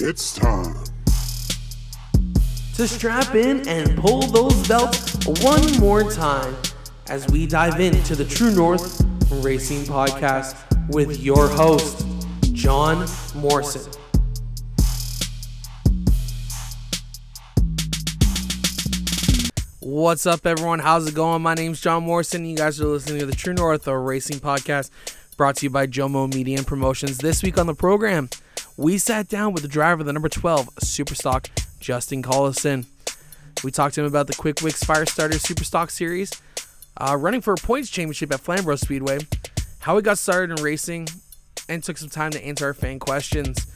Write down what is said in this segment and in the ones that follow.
It's time. to strap in and pull those belts one more time as we dive into the True North Racing Podcast with your host, John Morrison. What's up, everyone? How's it going? My name's John Morrison. You guys are listening to the True North Racing Podcast brought to you by Jomo Media and Promotions. This week on the program, we sat down with the driver of the number 12 Superstock, Justin Collison. We talked to him about the Qwick Wicks Firestarter Superstock Series, uh, running for a points championship at Flamborough Speedway, how he got started in racing, and took some time to answer our fan questions.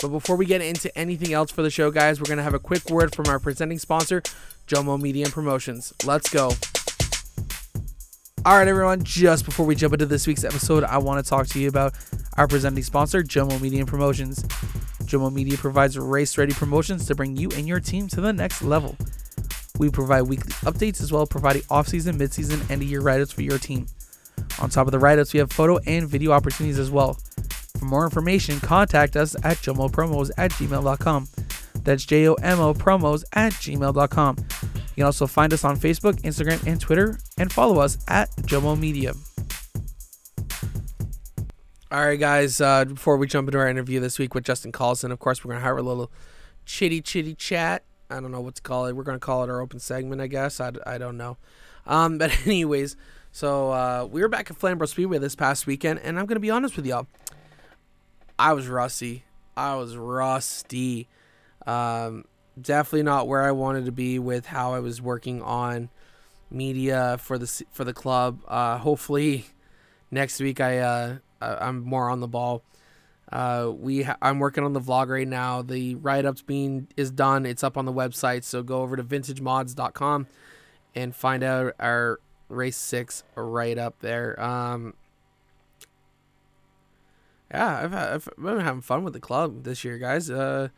But before we get into anything else for the show, guys, we're going to have a quick word from our presenting sponsor, Jomo Media and Promotions. Let's go. All right, everyone, just before we jump into this week's episode, I want to talk to you about our presenting sponsor, Jomo Media Promotions. Jomo Media provides race ready promotions to bring you and your team to the next level. We provide weekly updates as well as providing off season, mid season, and year write ups for your team. On top of the write ups, we have photo and video opportunities as well. For more information, contact us at jomopromos at gmail.com. That's J O M O promos at gmail.com. You can also find us on Facebook, Instagram, and Twitter, and follow us at Jomo Media. All right, guys, uh, before we jump into our interview this week with Justin Collison, of course, we're going to have a little chitty chitty chat. I don't know what to call it. We're going to call it our open segment, I guess. I, I don't know. Um, but, anyways, so uh, we were back at Flamborough Speedway this past weekend, and I'm going to be honest with y'all. I was rusty. I was rusty. Um, definitely not where I wanted to be with how I was working on media for the for the club. Uh, hopefully, next week I uh, I'm more on the ball. Uh, we ha- I'm working on the vlog right now. The write ups being is done. It's up on the website. So go over to vintagemods.com and find out our race six right up there. Um, yeah, I've, I've been having fun with the club this year, guys. Uh,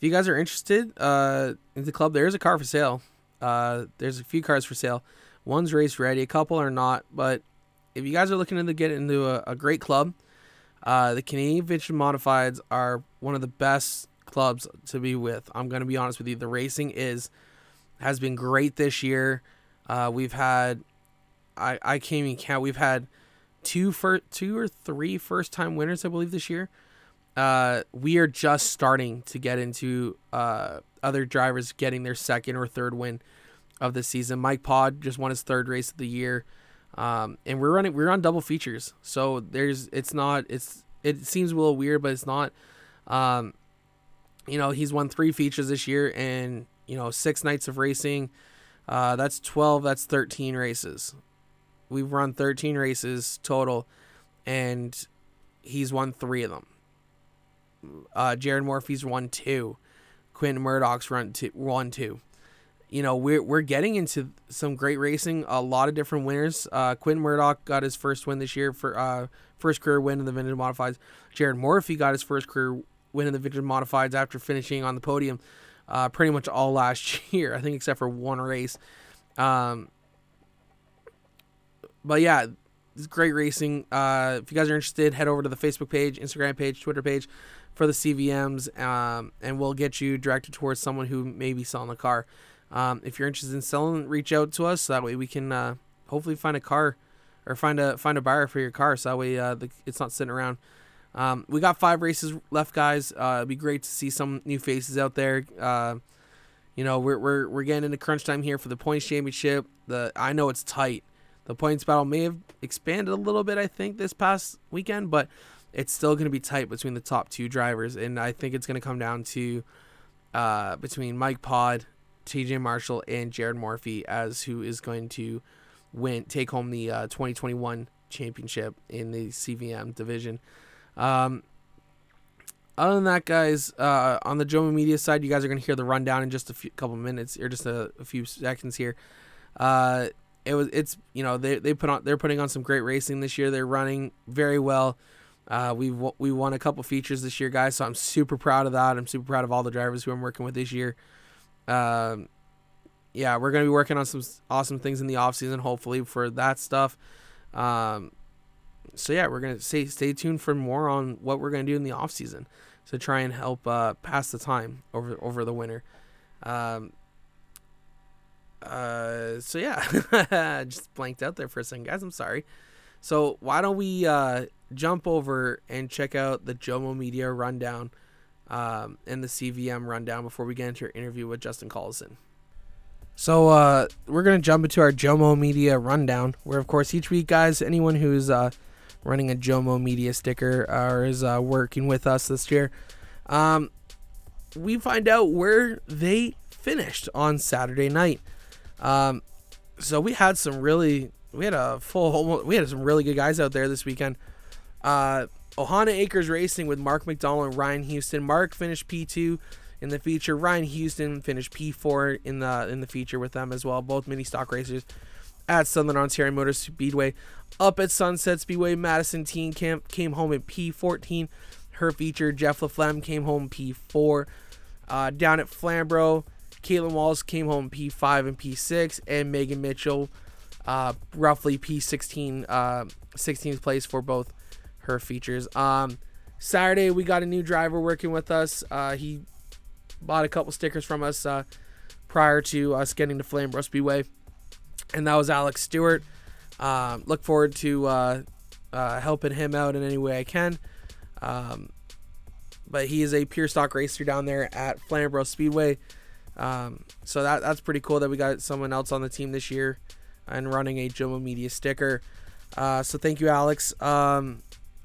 if you guys are interested uh, in the club, there is a car for sale. Uh, there's a few cars for sale. One's race ready, a couple are not. But if you guys are looking to get into a, a great club, uh, the Canadian Vintage Modifieds are one of the best clubs to be with. I'm going to be honest with you. The racing is has been great this year. Uh, we've had, I I can't even count. We've had two two or three first time winners, I believe, this year. Uh, we are just starting to get into uh, other drivers getting their second or third win of the season. Mike Pod just won his third race of the year, um, and we're running we're on double features. So there's it's not it's it seems a little weird, but it's not. Um, you know he's won three features this year, and you know six nights of racing. Uh, that's twelve. That's thirteen races. We've run 13 races total, and he's won three of them. Uh, Jared Morphy's won two. Quentin Murdoch's run two. You know, we're, we're getting into some great racing. A lot of different winners. Uh, Quentin Murdoch got his first win this year for uh, first career win in the Vintage Modifieds. Jared Morphy got his first career win in the Vintage Modifieds after finishing on the podium uh, pretty much all last year. I think except for one race. Um, but yeah, it's great racing. Uh, if you guys are interested, head over to the Facebook page, Instagram page, Twitter page for the CVMs, um, and we'll get you directed towards someone who may be selling the car. Um, if you're interested in selling, reach out to us. So that way we can uh, hopefully find a car or find a find a buyer for your car. So that way uh, the, it's not sitting around. Um, we got five races left, guys. Uh, it'd be great to see some new faces out there. Uh, you know, we're, we're we're getting into crunch time here for the points championship. The I know it's tight. The points battle may have expanded a little bit, I think, this past weekend, but it's still going to be tight between the top two drivers, and I think it's going to come down to uh, between Mike Pod, T.J. Marshall, and Jared Morphy as who is going to win, take home the uh, 2021 championship in the CVM division. Um, other than that, guys, uh, on the Jomo Media side, you guys are going to hear the rundown in just a few, couple minutes or just a, a few seconds here. Uh, it was it's you know they they put on they're putting on some great racing this year. They're running very well. Uh, we we won a couple features this year, guys. So I'm super proud of that. I'm super proud of all the drivers who I'm working with this year. Um, yeah, we're gonna be working on some awesome things in the off season, hopefully for that stuff. Um, so yeah, we're gonna stay stay tuned for more on what we're gonna do in the off season. to try and help uh, pass the time over over the winter. Um, uh, so yeah, just blanked out there for a second, guys. I'm sorry. So why don't we uh, jump over and check out the Jomo Media rundown um, and the CVM rundown before we get into our interview with Justin Collison. So uh, we're gonna jump into our Jomo Media rundown, where of course each week, guys, anyone who's uh, running a Jomo Media sticker or is uh, working with us this year, um, we find out where they finished on Saturday night. Um, so we had some really, we had a full, we had some really good guys out there this weekend. Uh, Ohana Acres Racing with Mark McDonald and Ryan Houston. Mark finished P2 in the feature. Ryan Houston finished P4 in the in the feature with them as well. Both mini stock racers at Southern Ontario Motor Speedway. Up at Sunset Speedway, Madison Teen Camp came home in P14. Her feature, Jeff LaFlemme, came home P4. Uh, down at Flamborough, Caitlin Walls came home P5 and P6, and Megan Mitchell, uh, roughly P16, uh, 16th place for both her features. Um, Saturday, we got a new driver working with us. Uh, he bought a couple stickers from us uh, prior to us getting to Flamborough Speedway, and that was Alex Stewart. Um, look forward to uh, uh, helping him out in any way I can. Um, but he is a pure stock racer down there at Flamborough Speedway. Um, so that that's pretty cool that we got someone else on the team this year and running a Jomo Media sticker. Uh, so thank you, Alex. Um,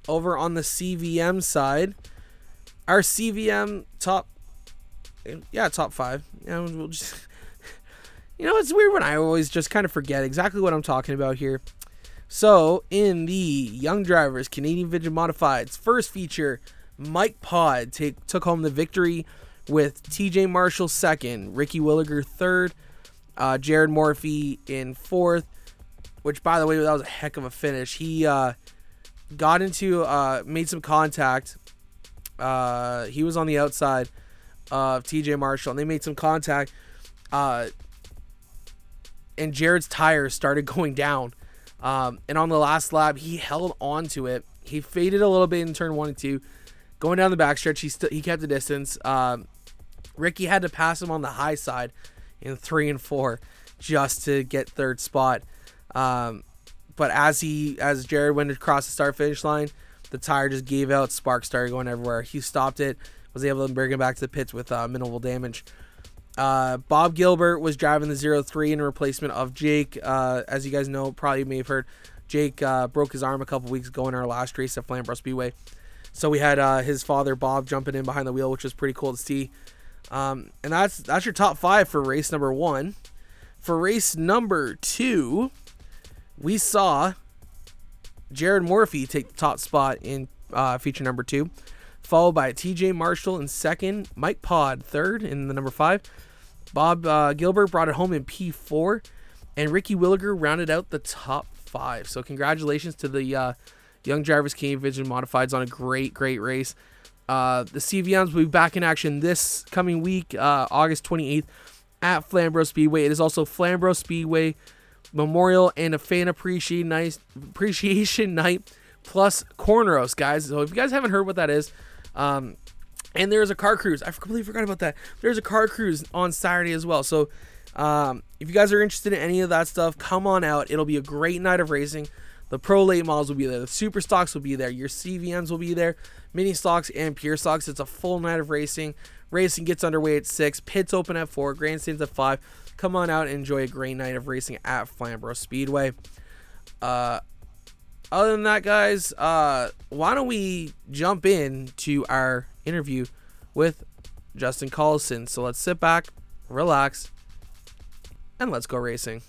over on the CVM side, our CVM top, yeah, top five. Know, we'll just, you know, it's weird when I always just kind of forget exactly what I'm talking about here. So, in the Young Drivers Canadian Vintage Modifieds first feature, Mike Pod take, took home the victory with TJ Marshall second, Ricky Williger third, uh, Jared Morphy in fourth. Which, by the way, that was a heck of a finish. He uh, got into, uh, made some contact. Uh, he was on the outside of TJ Marshall, and they made some contact. Uh, and Jared's tires started going down. Um, and on the last lap, he held on to it. He faded a little bit in turn one and two. Going down the backstretch, he still he kept the distance. Um, Ricky had to pass him on the high side in three and four just to get third spot. Um, but as he as Jared went across the start finish line, the tire just gave out. Sparks started going everywhere. He stopped it, was able to bring it back to the pits with uh, minimal damage. Uh, Bob Gilbert was driving the 03 in replacement of Jake. Uh, as you guys know, probably may have heard, Jake uh, broke his arm a couple weeks ago in our last race at Flamborough Speedway. So we had uh, his father Bob jumping in behind the wheel, which was pretty cool to see. Um, and that's that's your top five for race number one. For race number two, we saw Jared Morphy take the top spot in uh, feature number two, followed by TJ Marshall in second, Mike Pod third in the number five. Bob uh, Gilbert brought it home in P4, and Ricky Williger rounded out the top five. So congratulations to the uh, Young Drivers King Vision Modifieds on a great, great race. Uh, the CVMs will be back in action this coming week, uh, August 28th at Flamborough Speedway. It is also Flamborough Speedway Memorial and a fan appreciation night, appreciation night plus cornrows, guys. So if you guys haven't heard what that is, um, and there's a car cruise. I completely forgot about that. There's a car cruise on Saturday as well. So um, if you guys are interested in any of that stuff, come on out. It'll be a great night of racing. The pro late models will be there. The super stocks will be there. Your CVMs will be there. Mini stocks and pure stocks. It's a full night of racing. Racing gets underway at six. Pits open at four. Grandstands at five. Come on out and enjoy a great night of racing at Flamborough Speedway. Uh, other than that, guys, uh, why don't we jump in to our interview with Justin Collison? So let's sit back, relax, and let's go racing.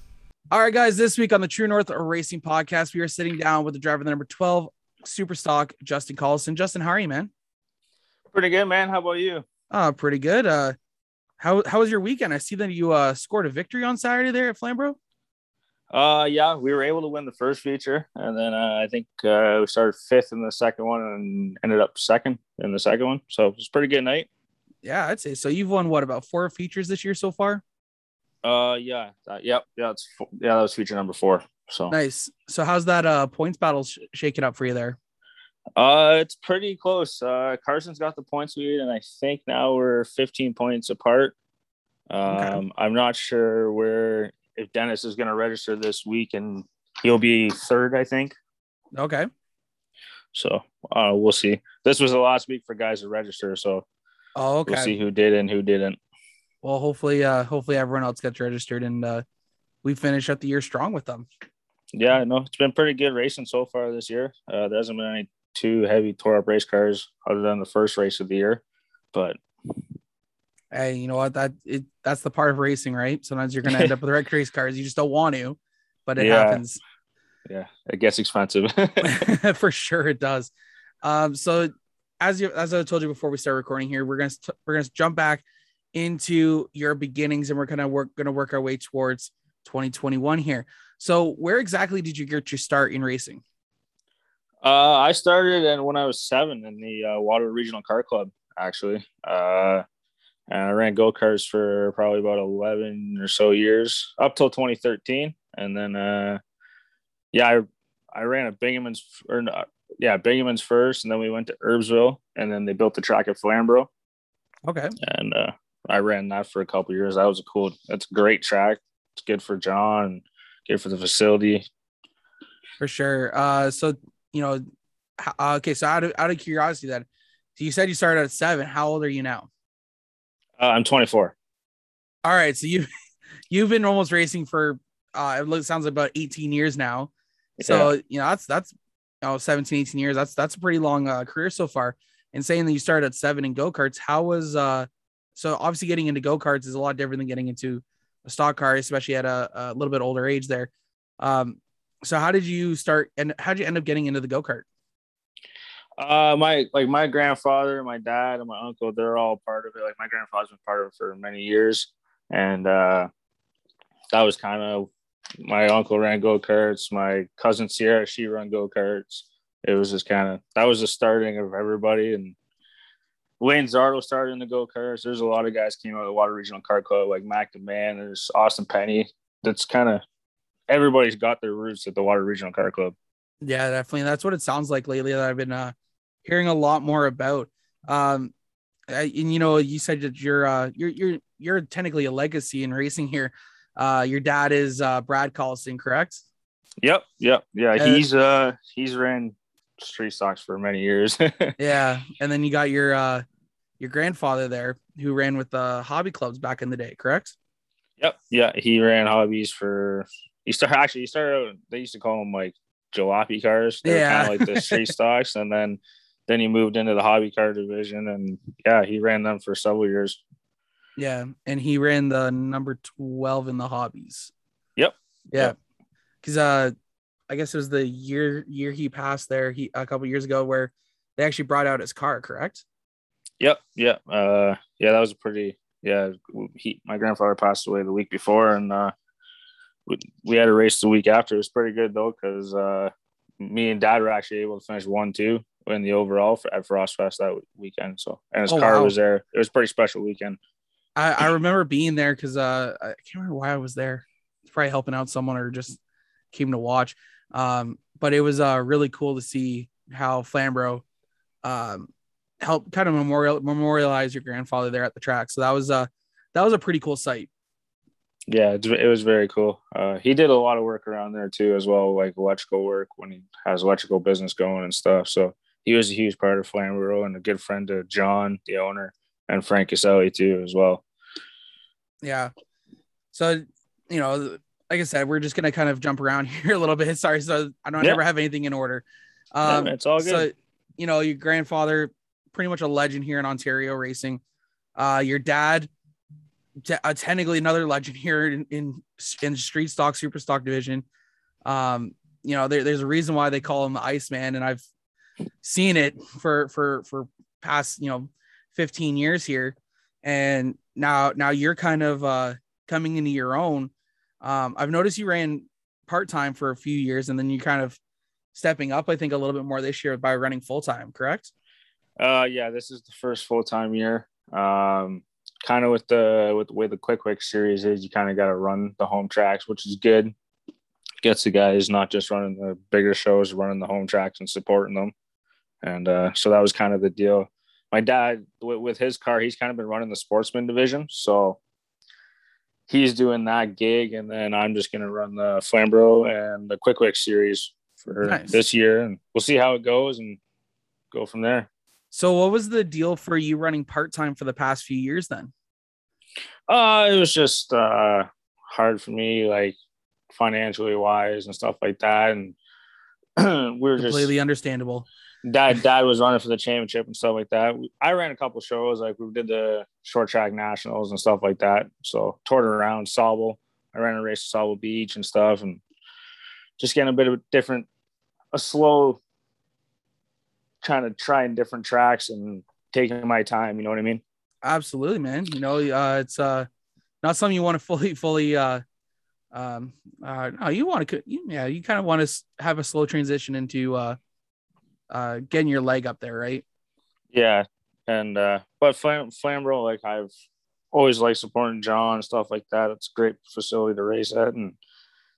All right, guys, this week on the True North Racing Podcast, we are sitting down with the driver the number 12 super stock, Justin Collison. Justin, how are you, man? Pretty good, man. How about you? Uh, pretty good. Uh, how how was your weekend? I see that you uh scored a victory on Saturday there at Flamborough. Uh, yeah, we were able to win the first feature, and then uh, I think uh, we started fifth in the second one and ended up second in the second one. So it was a pretty good night. Yeah, I'd say so. You've won what about four features this year so far? Uh, yeah, uh, yep, yeah, it's yeah, that was feature number four. So nice. So how's that uh points battle sh- shaking up for you there? Uh, it's pretty close. Uh, Carson's got the points lead, and I think now we're 15 points apart. Um, okay. I'm not sure where if Dennis is going to register this week, and he'll be third, I think. Okay. So uh, we'll see. This was the last week for guys to register, so oh, okay. we'll see who did and who didn't. Well, hopefully, uh, hopefully everyone else gets registered, and uh, we finish up the year strong with them. Yeah, no, it's been pretty good racing so far this year. Uh, there hasn't been any too heavy tore up race cars other than the first race of the year, but hey, you know what? That it that's the part of racing, right? Sometimes you're gonna end up with wrecked race cars. You just don't want to, but it yeah. happens yeah, it gets expensive. For sure, it does. Um, so as you as I told you before we start recording here, we're gonna we're gonna jump back into your beginnings, and we're gonna work gonna work our way towards 2021 here. So, where exactly did you get your start in racing? Uh, I started and when I was seven in the uh, Water Regional Car Club, actually. Uh, and I ran go karts for probably about 11 or so years up till 2013. And then uh, yeah, I I ran at Binghamton's or not, yeah, Bingham's first, and then we went to Erbsville, and then they built the track at Flamborough. Okay. And uh, I ran that for a couple years. That was a cool. That's a great track. It's good for John. Good for the facility. For sure. Uh, so you know, uh, okay. So out of out of curiosity, then, so you said you started at seven. How old are you now? Uh, I'm 24. All right. So you you've been almost racing for uh, it sounds like about 18 years now. So, yeah. you know, that's, that's, you know, 17, 18 years. That's, that's a pretty long uh, career so far. And saying that you started at seven in go karts, how was, uh, so obviously getting into go karts is a lot different than getting into a stock car, especially at a, a little bit older age there. Um, so how did you start and how did you end up getting into the go kart? Uh, my like my grandfather, my dad, and my uncle, they're all part of it. Like my grandfather's been part of it for many years, and uh, that was kind of my uncle ran go karts. My cousin Sierra, she ran go karts. It was just kind of that was the starting of everybody. And Wayne Zardo started in the go karts. There's a lot of guys came out of the Water Regional Car Club, like Mack DeMan. There's Austin Penny. That's kind of everybody's got their roots at the Water Regional Car Club. Yeah, definitely. That's what it sounds like lately. That I've been uh, hearing a lot more about. Um, and you know, you said that you're uh, you're you're you're technically a legacy in racing here. Uh, your dad is uh, Brad Collison, correct? Yep, yep, yeah. Uh, he's uh he's ran street stocks for many years. yeah, and then you got your uh your grandfather there who ran with the hobby clubs back in the day, correct? Yep, yeah. He ran hobbies for. He started actually. He started. They used to call them like jalopy cars. They yeah, kind of like the street stocks, and then then he moved into the hobby car division, and yeah, he ran them for several years. Yeah, and he ran the number twelve in the hobbies. Yep. Yeah, because uh, I guess it was the year year he passed there. He a couple years ago where they actually brought out his car. Correct. Yep. Yep. Uh, yeah, that was a pretty. Yeah, he my grandfather passed away the week before, and uh, we, we had a race the week after. It was pretty good though, because uh, me and dad were actually able to finish one two in the overall for, at Frost Fest that weekend. So and his oh, car wow. was there. It was a pretty special weekend. I, I remember being there because uh, I can't remember why I was there. Probably helping out someone or just came to watch. Um, but it was uh, really cool to see how Flamborough um, helped kind of memorial memorialize your grandfather there at the track. So that was uh, that was a pretty cool sight. Yeah, it was very cool. Uh, he did a lot of work around there too, as well, like electrical work when he has electrical business going and stuff. So he was a huge part of Flamborough and a good friend to John, the owner, and Frank Caselli too, as well. Yeah. So, you know, like I said, we're just gonna kind of jump around here a little bit. Sorry, so I don't yeah. never have anything in order. Um, yeah, it's all good. So, you know, your grandfather, pretty much a legend here in Ontario racing. Uh, your dad, t- uh, technically another legend here in, in in street stock, super stock division. Um, you know, there, there's a reason why they call him the Iceman, and I've seen it for for for past you know 15 years here and now now you're kind of uh coming into your own um i've noticed you ran part-time for a few years and then you kind of stepping up i think a little bit more this year by running full-time correct? Uh yeah this is the first full-time year. Um kind of with the with the way the quick quick series is you kind of got to run the home tracks which is good. Gets the guys not just running the bigger shows running the home tracks and supporting them. And uh, so that was kind of the deal. My dad, with his car, he's kind of been running the sportsman division, so he's doing that gig, and then I'm just gonna run the Flamborough and the Qwick Wick series for Nice. this year, and we'll see how it goes and go from there. So what was the deal for you running part time for the past few years then? Uh, it was just uh hard for me, like financially wise and stuff like that, and we were just Completely understandable. Dad dad was running for the championship and stuff like that. I ran a couple shows, like we did the short track nationals and stuff like that. So toured around Sauble. I ran a race at Sauble Beach and stuff, and just getting a bit of a different, a slow, trying to try in different tracks and taking my time. You know what I mean? Absolutely, man. You know, uh, it's uh, not something you want to fully, fully. Uh, um, uh, no, you want to, yeah, you kind of want to have a slow transition into uh, uh, getting your leg up there, right? Yeah, and uh, but Flam Flamborough, like I've always liked supporting John and stuff like that. It's a great facility to race at, and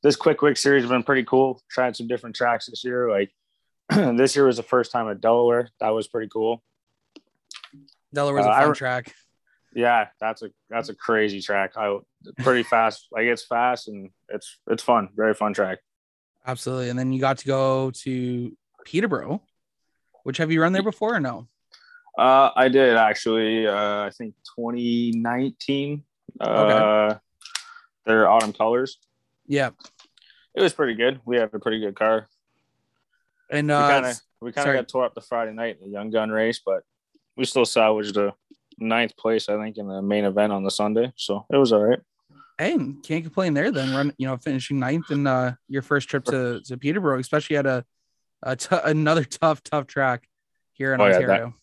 this Qwick Wick series has been pretty cool. Tried some different tracks this year. Like this year was the first time at Delaware. That was pretty cool. Delaware's Uh, a I fun re- track. Yeah, that's a that's a crazy track. I pretty fast. Like it's fast and it's it's fun. Very fun track. Absolutely. And then you got to go to Peterborough, which have you run there before or no? Uh, I did actually. Uh, I think 2019. Okay. Uh, their autumn colors. Yeah. It was pretty good. We had a pretty good car. And we uh, kind of we kind of got tore up the Friday night in the young gun race, but we still salvaged a ninth place, I think, in the main event on the Sunday. So it was all right. hey, can't complain there. Then run, you know, finishing ninth in uh, your first trip to, to Peterborough, especially at a, a t- another tough, tough track here in Oh, yeah, that- Ontario.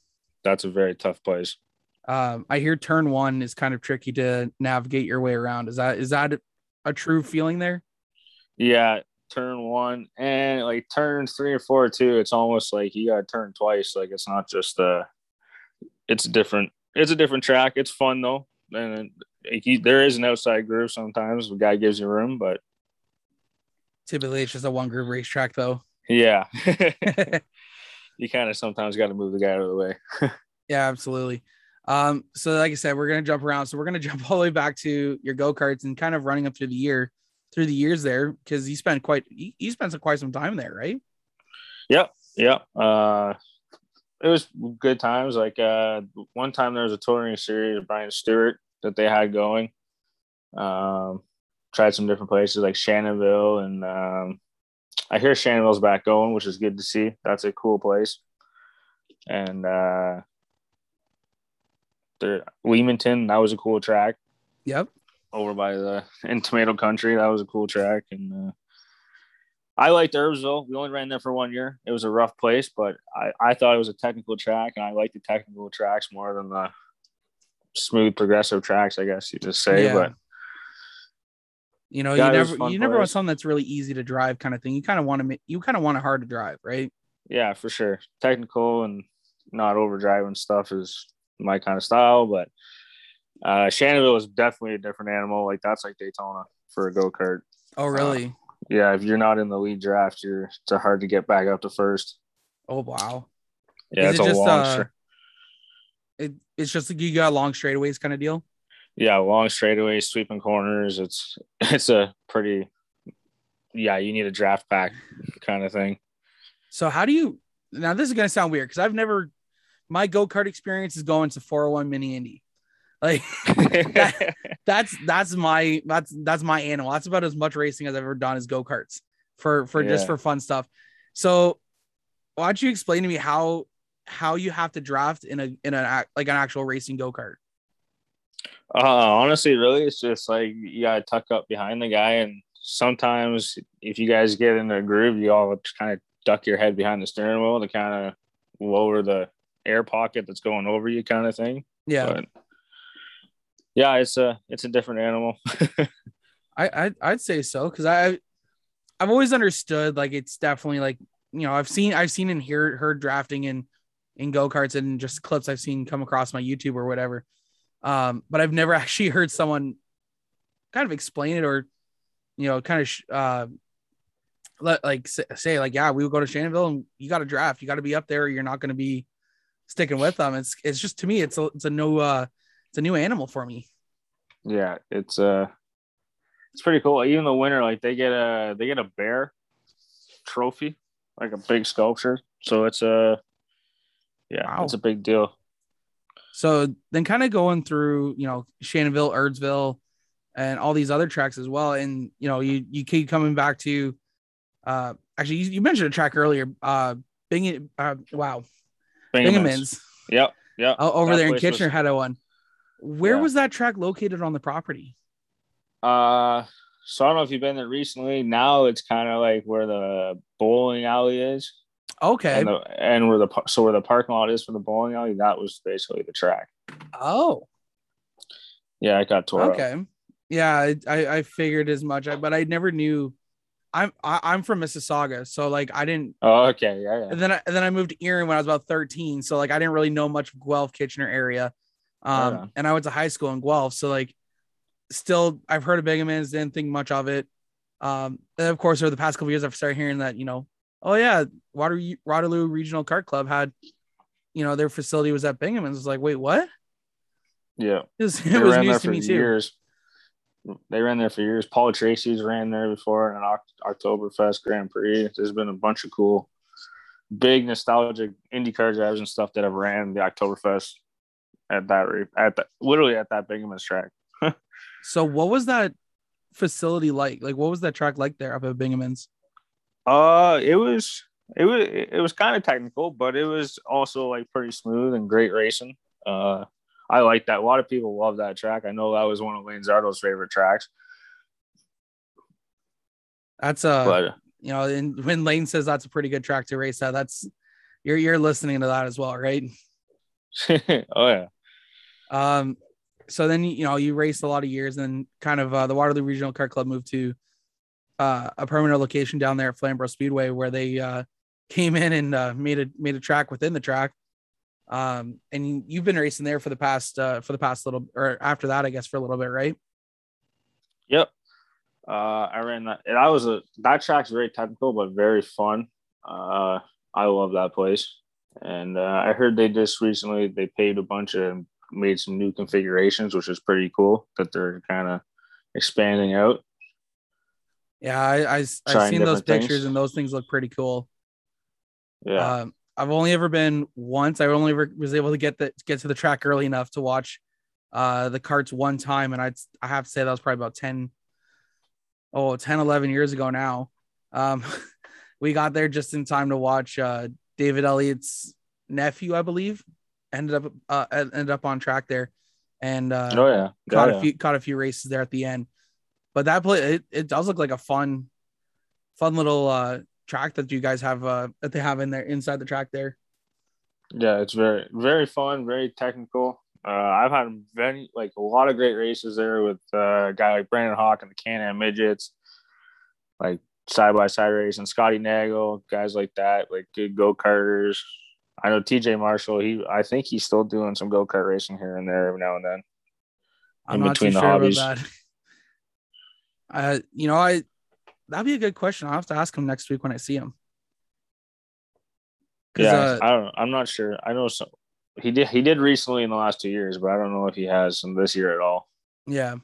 That's a very tough place. um, I hear turn one is kind of tricky to navigate your way around. Is that is that a true feeling there? Yeah, turn one and like turns three or four too. It's almost like you got to turn twice. Like it's not just uh It's different. It's a different track. It's fun though, and you, there is an outside groove sometimes. The guy gives you room, but Typically, it's just a one groove racetrack, though. Yeah, you kind of sometimes got to move the guy out of the way. Yeah, absolutely. Um, so like I said, we're gonna jump around. So we're gonna jump all the way back to your go karts and kind of running up through the year, through the years there, because you spent quite you, you spent some, quite some time there, right? Yep, yep. Uh, it was good times. Like uh, one time there was a touring series of Brian Stewart that they had going. Um, tried some different places like Shannonville, and um, I hear Shannonville's back going, which is good to see. That's a cool place. And uh, there, Leamington, that was a cool track Yep. over by the in tomato country that was a cool track and uh, i liked Erbsville we only ran there for one year it was a rough place but i i thought it was a technical track and i like the technical tracks more than the smooth progressive tracks i guess you just say Yeah. but You know, Yeah, you never you never want something that's really easy to drive, kind of thing. You kind of want to make, you kind of want it hard to drive, right? yeah for sure technical and not overdriving stuff is my kind of style but uh shannonville is definitely a different animal like that's like daytona for a go-kart Oh, really? yeah if you're not in the lead draft you're it's hard to get back up to first oh, wow. yeah Is it's it a just, long uh, It, it's just like you got long straightaways kind of deal. Yeah, long straightaways, sweeping corners. It's it's a pretty yeah, you need a draft pack kind of thing. So how do you now? This is gonna sound weird because I've never my go kart experience is going to 401 mini Indy. Like that's that's my that's that's my animal. That's about as much racing as I've ever done is go karts for for just for fun stuff. So why don't you explain to me how how you have to draft in a in an like an actual racing go kart? Uh, honestly, really, it's just like you gotta tuck up behind the guy, and sometimes if you guys get in a groove, you all just kind of duck your head behind the steering wheel to kind of lower the air pocket that's going over you, kind of thing. Yeah, But yeah, it's a it's a different animal. I, I I'd say so because I I've always understood like it's definitely like you know I've seen I've seen and heard heard drafting in in go karts and just clips I've seen come across my YouTube or whatever, um, but I've never actually heard someone kind of explain it or you know kind of sh- uh, let like say, like yeah we would go to Shannonville and you got to draft you got to be up there or you're not going to be sticking with them it's it's just to me it's a it's a new uh it's a new animal for me Yeah, it's uh, it's pretty cool. Even the winner, like they get a they get a bear trophy, like a big sculpture. So it's a yeah, Wow. it's a big deal. So then kind of going through you know Shannonville Erbsville, and all these other tracks as well. And you know you you keep coming back to uh actually you, you mentioned a track earlier uh Bing uh wow. Bingeman's. Yep, yep. uh, over That there in place was- Kitchener had a one. Where Yeah. was that track located on the property? Uh, so I don't know if you've been there recently. Now it's kind of like where the bowling alley is, okay and the and where the so where the parking lot is for the bowling alley. That was basically the track. oh Yeah, it got tore up. Okay. Yeah, I, I I figured as much, I- but I never knew. I'm I, I'm from Mississauga, so like I didn't. Oh, okay, yeah, yeah. And then I, and then I moved to Erin when I was about 13, so like I didn't really know much of Guelph Kitchener area. Um, on. and I went to high school in Guelph, so like still I've heard of Bingeman's, didn't think much of it. Um, and of course over the past couple years I've started hearing that you know, oh yeah, Water Waterloo Regional Kart Club had, you know, their facility was at Bingeman's. It's like wait, what? yeah. It was, it was news to me too. years. They ran there for years. Paul Tracy's ran there before in an Oktoberfest Grand Prix. There's been a bunch of cool, big nostalgic IndyCar drivers and stuff that have ran the Oktoberfest at that at that literally at that Bingeman's track. So what was that facility like? Like what was that track like there up at Bingeman's? Uh, it was it was it was kind of technical, but it was also like pretty smooth and great racing. Uh, I like that. A lot of people love that track. I know that was one of Lane Zardo's favorite tracks. That's uh But you know, and when Lane says that's a pretty good track to race at, that's you're you're listening to that as well, right? oh yeah, Um so then you know you raced a lot of years and kind of uh, the Waterloo Regional Car Club moved to uh, a permanent location down there at Flamborough Speedway where they uh, came in and uh, made a made a track within the track. Um, and you've been racing there for the past uh, for the past little or after that, I guess, for a little bit, right? Yep. Uh, I ran that. And I was a that track's very technical but very fun. Uh, I love that place. And uh, I heard they just recently they paved a bunch of made some new configurations, which is pretty cool that they're kind of expanding out. Yeah, I, I I've seen those different things. pictures and those things look pretty cool. Yeah. Um, I've only ever been once. I only was able to get the get to the track early enough to watch uh the carts one time, and I'd I have to say that was probably about 10, oh, 10, 11 years ago now. Um, we got there just in time to watch uh David Elliott's nephew, I believe, ended up uh ended up on track there, and uh, oh yeah. caught Yeah, a yeah. few caught a few races there at the end. But that play it, it does look like a fun, fun little uh track that you guys have uh that they have in there inside the track there. Yeah, it's very very fun, very technical. Uh, I've had very like a lot of great races there with uh, a guy like Brandon Hawk and the Can-Am midgets, like side by side racing, Scotty Nagel, guys like that, like good go karters. I know TJ Marshall. He I think he's still doing some go kart racing here and there every now and then. I'm In not too between the sure hobbies. Uh, you know, I that'd be a good question. I'll have to ask him next week when I see him. Yeah, uh, I don't. I'm not sure. I know some. He did. He did recently in the last two years, but I don't know if he has some this year at all. Yeah.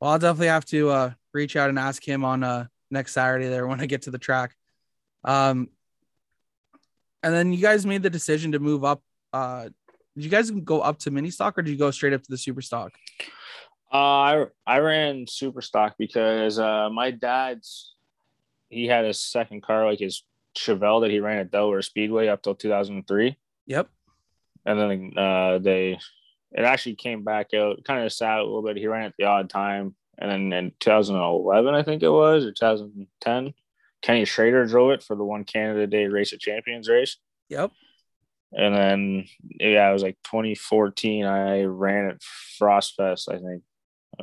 Well, I'll definitely have to uh reach out and ask him on uh next Saturday there when I get to the track. Um and then you guys made the decision to move up. Uh did you guys go up to mini stock or did you go straight up to the super stock? Uh, I I ran super stock because uh, my dad's he had a second car like his Chevelle that he ran at Delaware Speedway up till 2003, Yep. and then uh, they it actually came back out kind of sat a little bit. He ran at the odd time, and then in 2011 I think it was or 2010, Kenny Schrader drove it for the one Canada Day Race of Champions race. Yep. And then yeah, it was like 2014. I ran at Frostfest. I think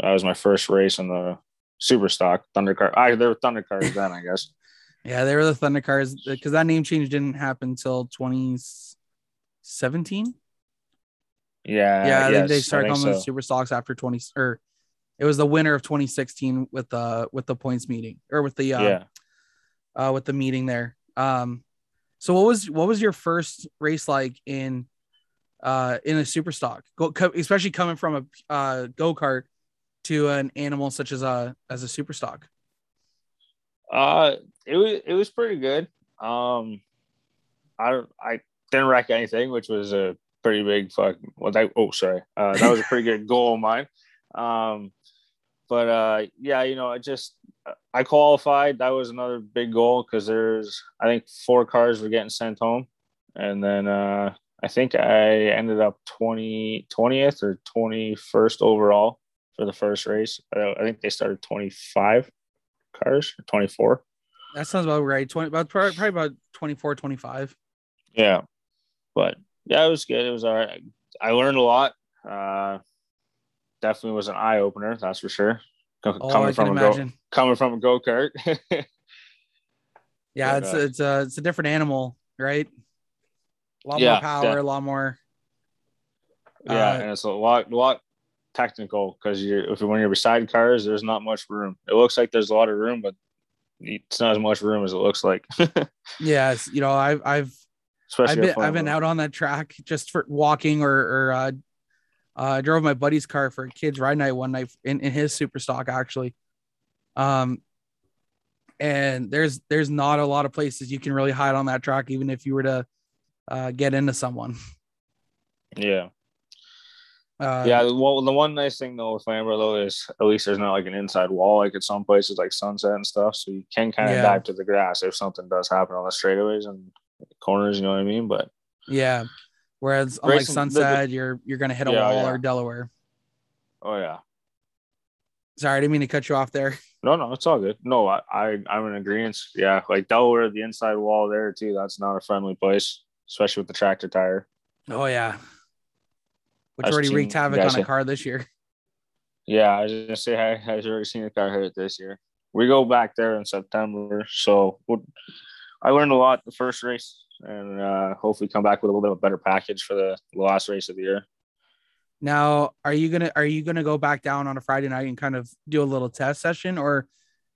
that was my first race in the super stock Thundercar. I there were Thundercars then, I guess. Yeah, they were the Thunder cars because that name change didn't happen until 2017. Yeah, yeah, think they started calling so. super stocks after 20 or it was the winter of 2016 with uh with the points meeting or with the uh yeah, uh, with the meeting there. Um, so what was what was your first race like in uh in a super stock, go, co- especially coming from a uh, go kart to an animal such as a as a super stock? Uh, it was it was pretty good. Um, I I didn't wreck anything, which was a pretty big fuck. Well, that oh sorry, uh, that was a pretty good goal of mine. Um, but uh, yeah, you know, I just I qualified. That was another big goal because there's I think four cars were getting sent home, and then uh, I think I ended up 20, 20th or 21st overall for the first race. I, I think they started 25 cars or 24. That sounds about right. 20 about probably about 24, 25. Yeah. But yeah, it was good. It was all right. I learned a lot. Uh, definitely was an eye opener, that's for sure. Oh, coming can from a go, coming from a go kart. Yeah, it's uh, it's a it's a different animal, right? A lot Yeah, more power, a lot more. yeah, Uh, and it's a lot, lot technical because you're if when you're beside cars, there's not much room. It looks like there's a lot of room, but it's not as much room as it looks like. Yes, you know, I've I've Especially I've been I've been out on that track just for walking or or uh, uh, I drove my buddy's car for a kids ride night one night in, in his super stock actually. Um, and there's there's not a lot of places you can really hide on that track, even if you were to uh, get into someone. Yeah, Uh, yeah. Well, the one nice thing though with though is at least there's not like an inside wall like at some places like Sunset and stuff, so you can kind of Yeah. dive to the grass if something does happen on the straightaways and corners. You know what I mean? But yeah. Whereas unlike Racing- the- the- Sunset, you're you're gonna hit a Yeah, wall yeah. or Delaware. oh yeah, Sorry, I didn't mean to cut you off there. no, no, it's all good. No, I, I I'm in agreement. Yeah, like Delaware, the inside wall there too. That's not a friendly place, especially with the tractor tire. Oh yeah. Which I've already wreaked havoc on a car this year. Yeah, I was gonna say I I've already seen a car hit this year. We go back there in September, so I learned a lot the first race, and uh, hopefully come back with a little bit of a better package for the last race of the year. Now, are you gonna are you gonna go back down on a Friday night and kind of do a little test session, or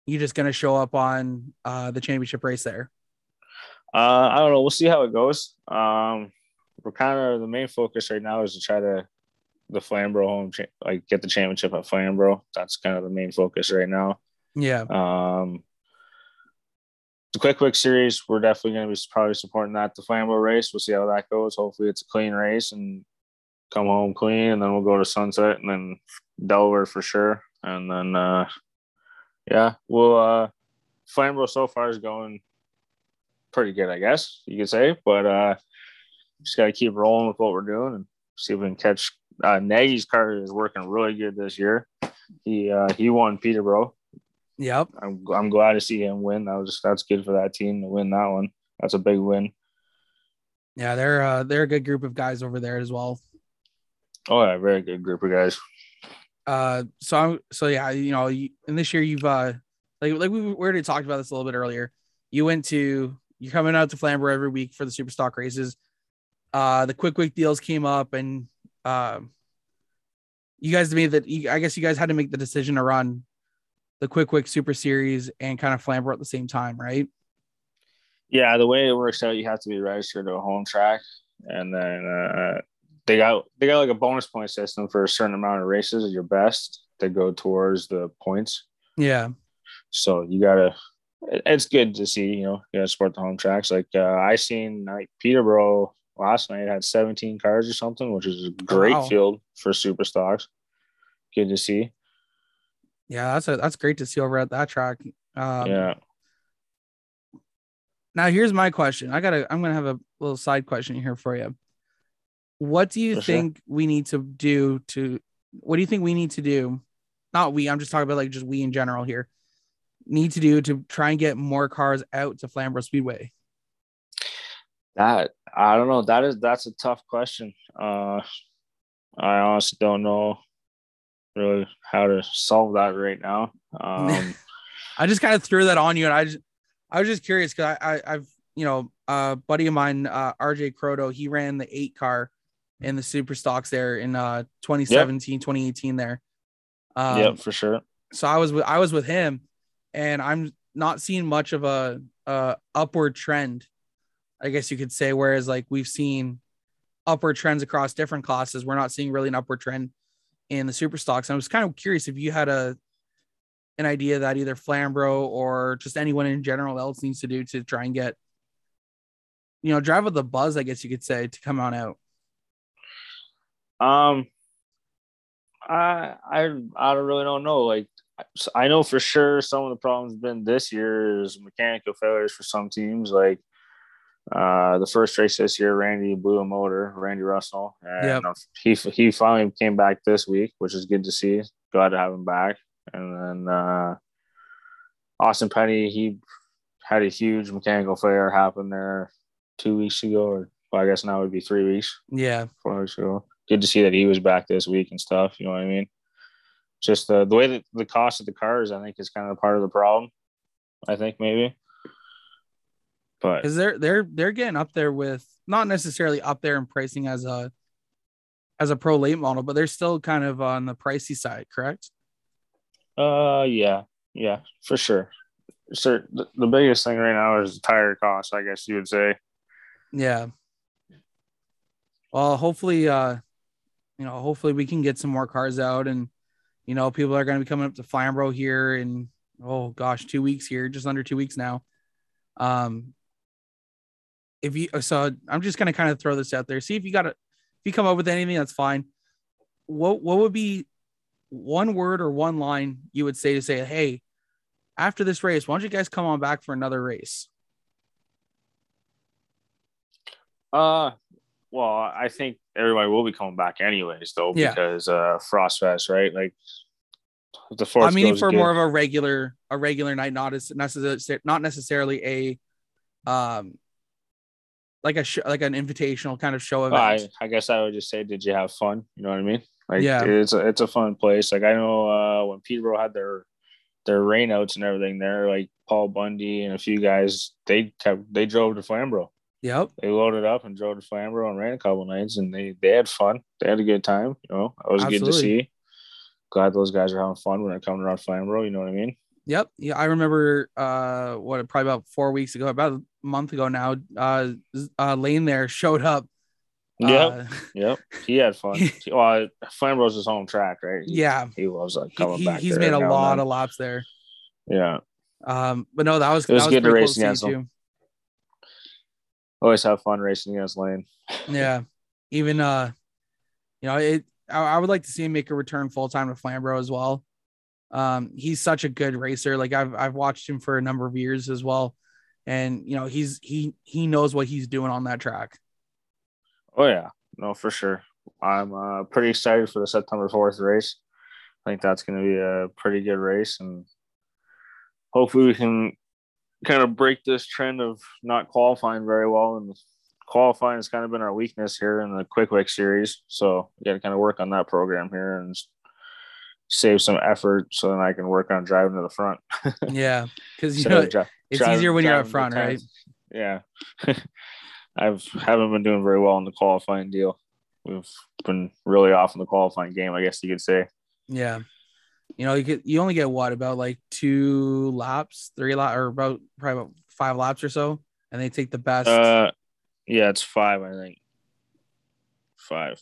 you just gonna show up on uh, the championship race there? Uh, I don't know. We'll see how it goes. Um, we're kind of the main focus right now is to try to the Flamborough home, cha- like get the championship at Flamborough. That's kind of the main focus right now. Yeah, Um, the quick quick series, we're definitely going to be probably supporting that. The Flamborough race, we'll see how that goes. Hopefully, it's a clean race and come home clean, and then we'll go to Sunset and then Delaware for sure. And then, uh, yeah, we'll uh, Flamborough so far is going pretty good, I guess you could say. But uh, just got to keep rolling with what we're doing and see if we can catch. Uh, Nagy's car is working really good this year. He uh, he won Peterborough. yep. I'm I'm glad to see him win. That was that's good for that team to win that one. That's a big win. Yeah, they're uh, they're a good group of guys over there as well. Oh yeah, very good group of guys. Uh, so I'm so yeah, you know, you, and this year you've uh, like like we already talked about this a little bit earlier. You went to you're coming out to Flamborough every week for the super stock races. Uh, the quick quick deals came up, and um, you guys made that. I guess you guys had to make the decision to run the quick quick super series and kind of Flamborough at the same time, right? Yeah, the way it works out, you have to be registered to a home track, and then uh, they got they got like a bonus point system for a certain amount of races. At your best that go towards the points. Yeah, So you gotta. It's good to see, you know, you gotta support the home tracks. Like uh, I seen like Peterborough last night had 17 cars or something, which is a great Wow. field for super stocks. Good to see. yeah, that's a that's great to see over at that track. Um, yeah. Now here's my question. I gotta. I'm gonna have a little side question here for you. What do you For sure. think we need to do to? What do you think we need to do? Not we. I'm just talking about like just we in general here. Need to do to try and get more cars out to Flamborough Speedway. That I don't know. That is that's a tough question. Uh, I honestly don't know really how to solve that right now. Um, I just kind of threw that on you, and I just I was just curious because I, I I've you know a buddy of mine, uh, RJ Croto, he ran the eight car in the super stocks there in uh 2017, 2018 there. Um, yeah, for sure. so I was with I was with him, and I'm not seeing much of a, a upward trend, I guess you could say. Whereas like we've seen upward trends across different classes, we're not seeing really an upward trend in the super stocks. And I was kind of curious if you had a an idea that either Flambro or just anyone in general else needs to do to try and get, you know, drive with the buzz, I guess you could say, to come on out. Um, I I I don't really don't know. Like I know for sure some of the problems been this year is mechanical failures for some teams. Like uh, the first race this year, Randy blew a motor, Randy Russell, and yep. he he finally came back this week, which is good to see. Glad to have him back. And then uh, Austin Penny, he had a huge mechanical failure happen there two weeks ago, or well, I guess now it would be three weeks. Yeah, four weeks ago. Good to see that he was back this week and stuff. You know what I mean? Just uh, the way that the cost of the cars, I think, is kind of part of the problem. I think maybe, but because they're they're they're getting up there with not necessarily up there in pricing as a as a pro late model, but they're still kind of on the pricey side, correct? Uh, yeah, yeah, for sure. Sir, the, the biggest thing right now is tire cost, I guess you would say. Yeah. Well, hopefully, uh, you know, hopefully we can get some more cars out, and you know, people are going to be coming up to Flambro here in oh gosh, two weeks here, just under two weeks now. Um, if you so, I'm just going to kind of throw this out there. See if you got it. If you come up with anything, that's fine. What what would be one word or one line you would say to say, hey, after this race, why don't you guys come on back for another race? Uh, well, I think everybody will be coming back anyways, though, yeah. because uh, Frostfest, right? Like the fourth. I mean, for good. more of a regular, a regular night, not as necessarily, not necessarily a, um, like a sh- like an invitational kind of show event. I, I guess I would just say, did you have fun? You know what I mean? Like, yeah, it's a, it's a fun place. Like I know uh, when Peterborough had their their rainouts and everything there, like Paul Bundy and a few guys, they kept they drove to Flamborough. Yep. They loaded up and drove to Flamborough and ran a couple nights, and they they had fun. They had a good time. You know, it was Absolutely. good to see. Glad those guys are having fun when they're coming around Flamborough. You know what I mean? Yep. Yeah, I remember. Uh, what probably about four weeks ago, about month ago now. Uh, uh Lane there showed up Yeah, Uh, yep. He had fun. well, Flamborough's his home track, right? He, yeah. He loves like coming he, back. He's made a lot of laps there. Yeah. Um, but no, that was it was, was good to race against him. Always have fun racing against Lane. yeah. Even uh, you know, it. I, I would like to see him make a return full time to Flamborough as well. Um, he's such a good racer. Like I've I've watched him for a number of years as well, and you know he's he he knows what he's doing on that track. Oh yeah, no, for sure. I'm uh, pretty excited for the September 4th race. I think that's going to be a pretty good race, and hopefully we can kind of break this trend of not qualifying very well. And qualifying has kind of been our weakness here in the Qwick Wick series, so we got to kind of work on that program here and save some effort so then I can work on driving to the front. yeah, because you know it's easier when you're up front, right? Yeah. I've haven't been doing very well in the qualifying deal. We've been really off in the qualifying game, I guess you could say. Yeah. You know, you get you only get what about like two laps, three laps, or about probably about five laps or so, and they take the best. Uh, yeah, it's five, I think. Five.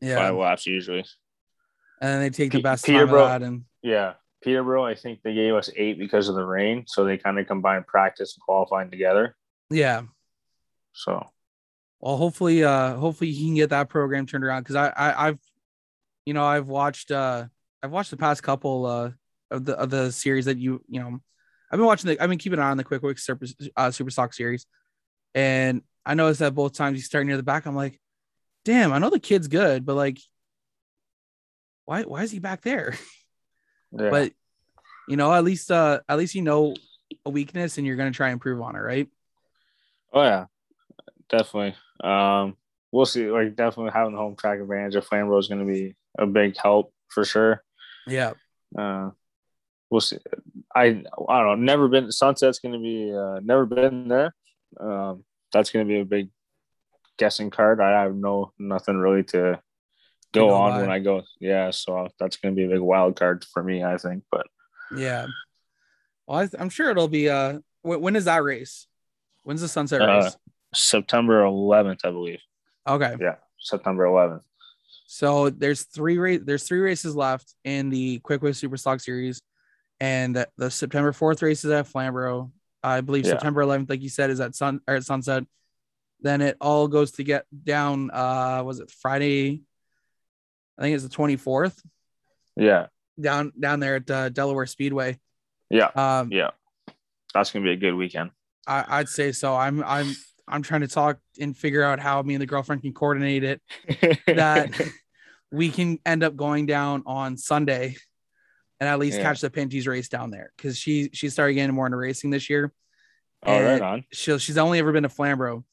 Yeah. Five laps usually. And they take the best Peterborough, time of that and yeah. Peterborough, I think they gave us eight because of the rain, so they kind of combined practice and qualifying together. Yeah. So, well, hopefully, uh, hopefully he can get that program turned around because I, I, I've, you know, I've watched, uh, I've watched the past couple, uh, of the of the series that you, you know, I've been watching the, I've been keeping an eye on the Qwick Wick Super, uh, Super Stock series, and I noticed that both times you start near the back, I'm like, damn, I know the kid's good, but like, why, why is he back there? Yeah. But you know, at least, uh, at least you know a weakness and you're gonna try and improve on it, right? Oh yeah, definitely. Um, we'll see. Like definitely having the home track advantage of Flamborough is going to be a big help for sure. Yeah. Uh, we'll see. I I don't know. Never been. Sunset's going to be uh, never been there. Um, that's going to be a big guessing card. I have no nothing really to go on when I go. Yeah, so that's going to be a big wild card for me. I think, but yeah. Well, I, I'm sure it'll be. Uh, wh- when is that race? When's the sunset Uh, race? September 11th, I believe. Okay, Yeah, September 11th. so there's three race. There's three races left in the Qwick Wick Super Stock Series, and the, the September 4th race is at Flamborough. I believe Yeah. September 11th, like you said, is at sun or at sunset. Then it all goes to get down. Uh, was it Friday? I think it's the 24th Yeah, down down there at uh, Delaware Speedway. yeah, Um, yeah. That's gonna be a good weekend. I, I'd say so. I'm I'm I'm trying to talk and figure out how me and the girlfriend can coordinate it that we can end up going down on Sunday and at least Yeah. catch the Pinty's race down there because she she started getting more into racing this year. oh, right on. She, she's only ever been to Flamborough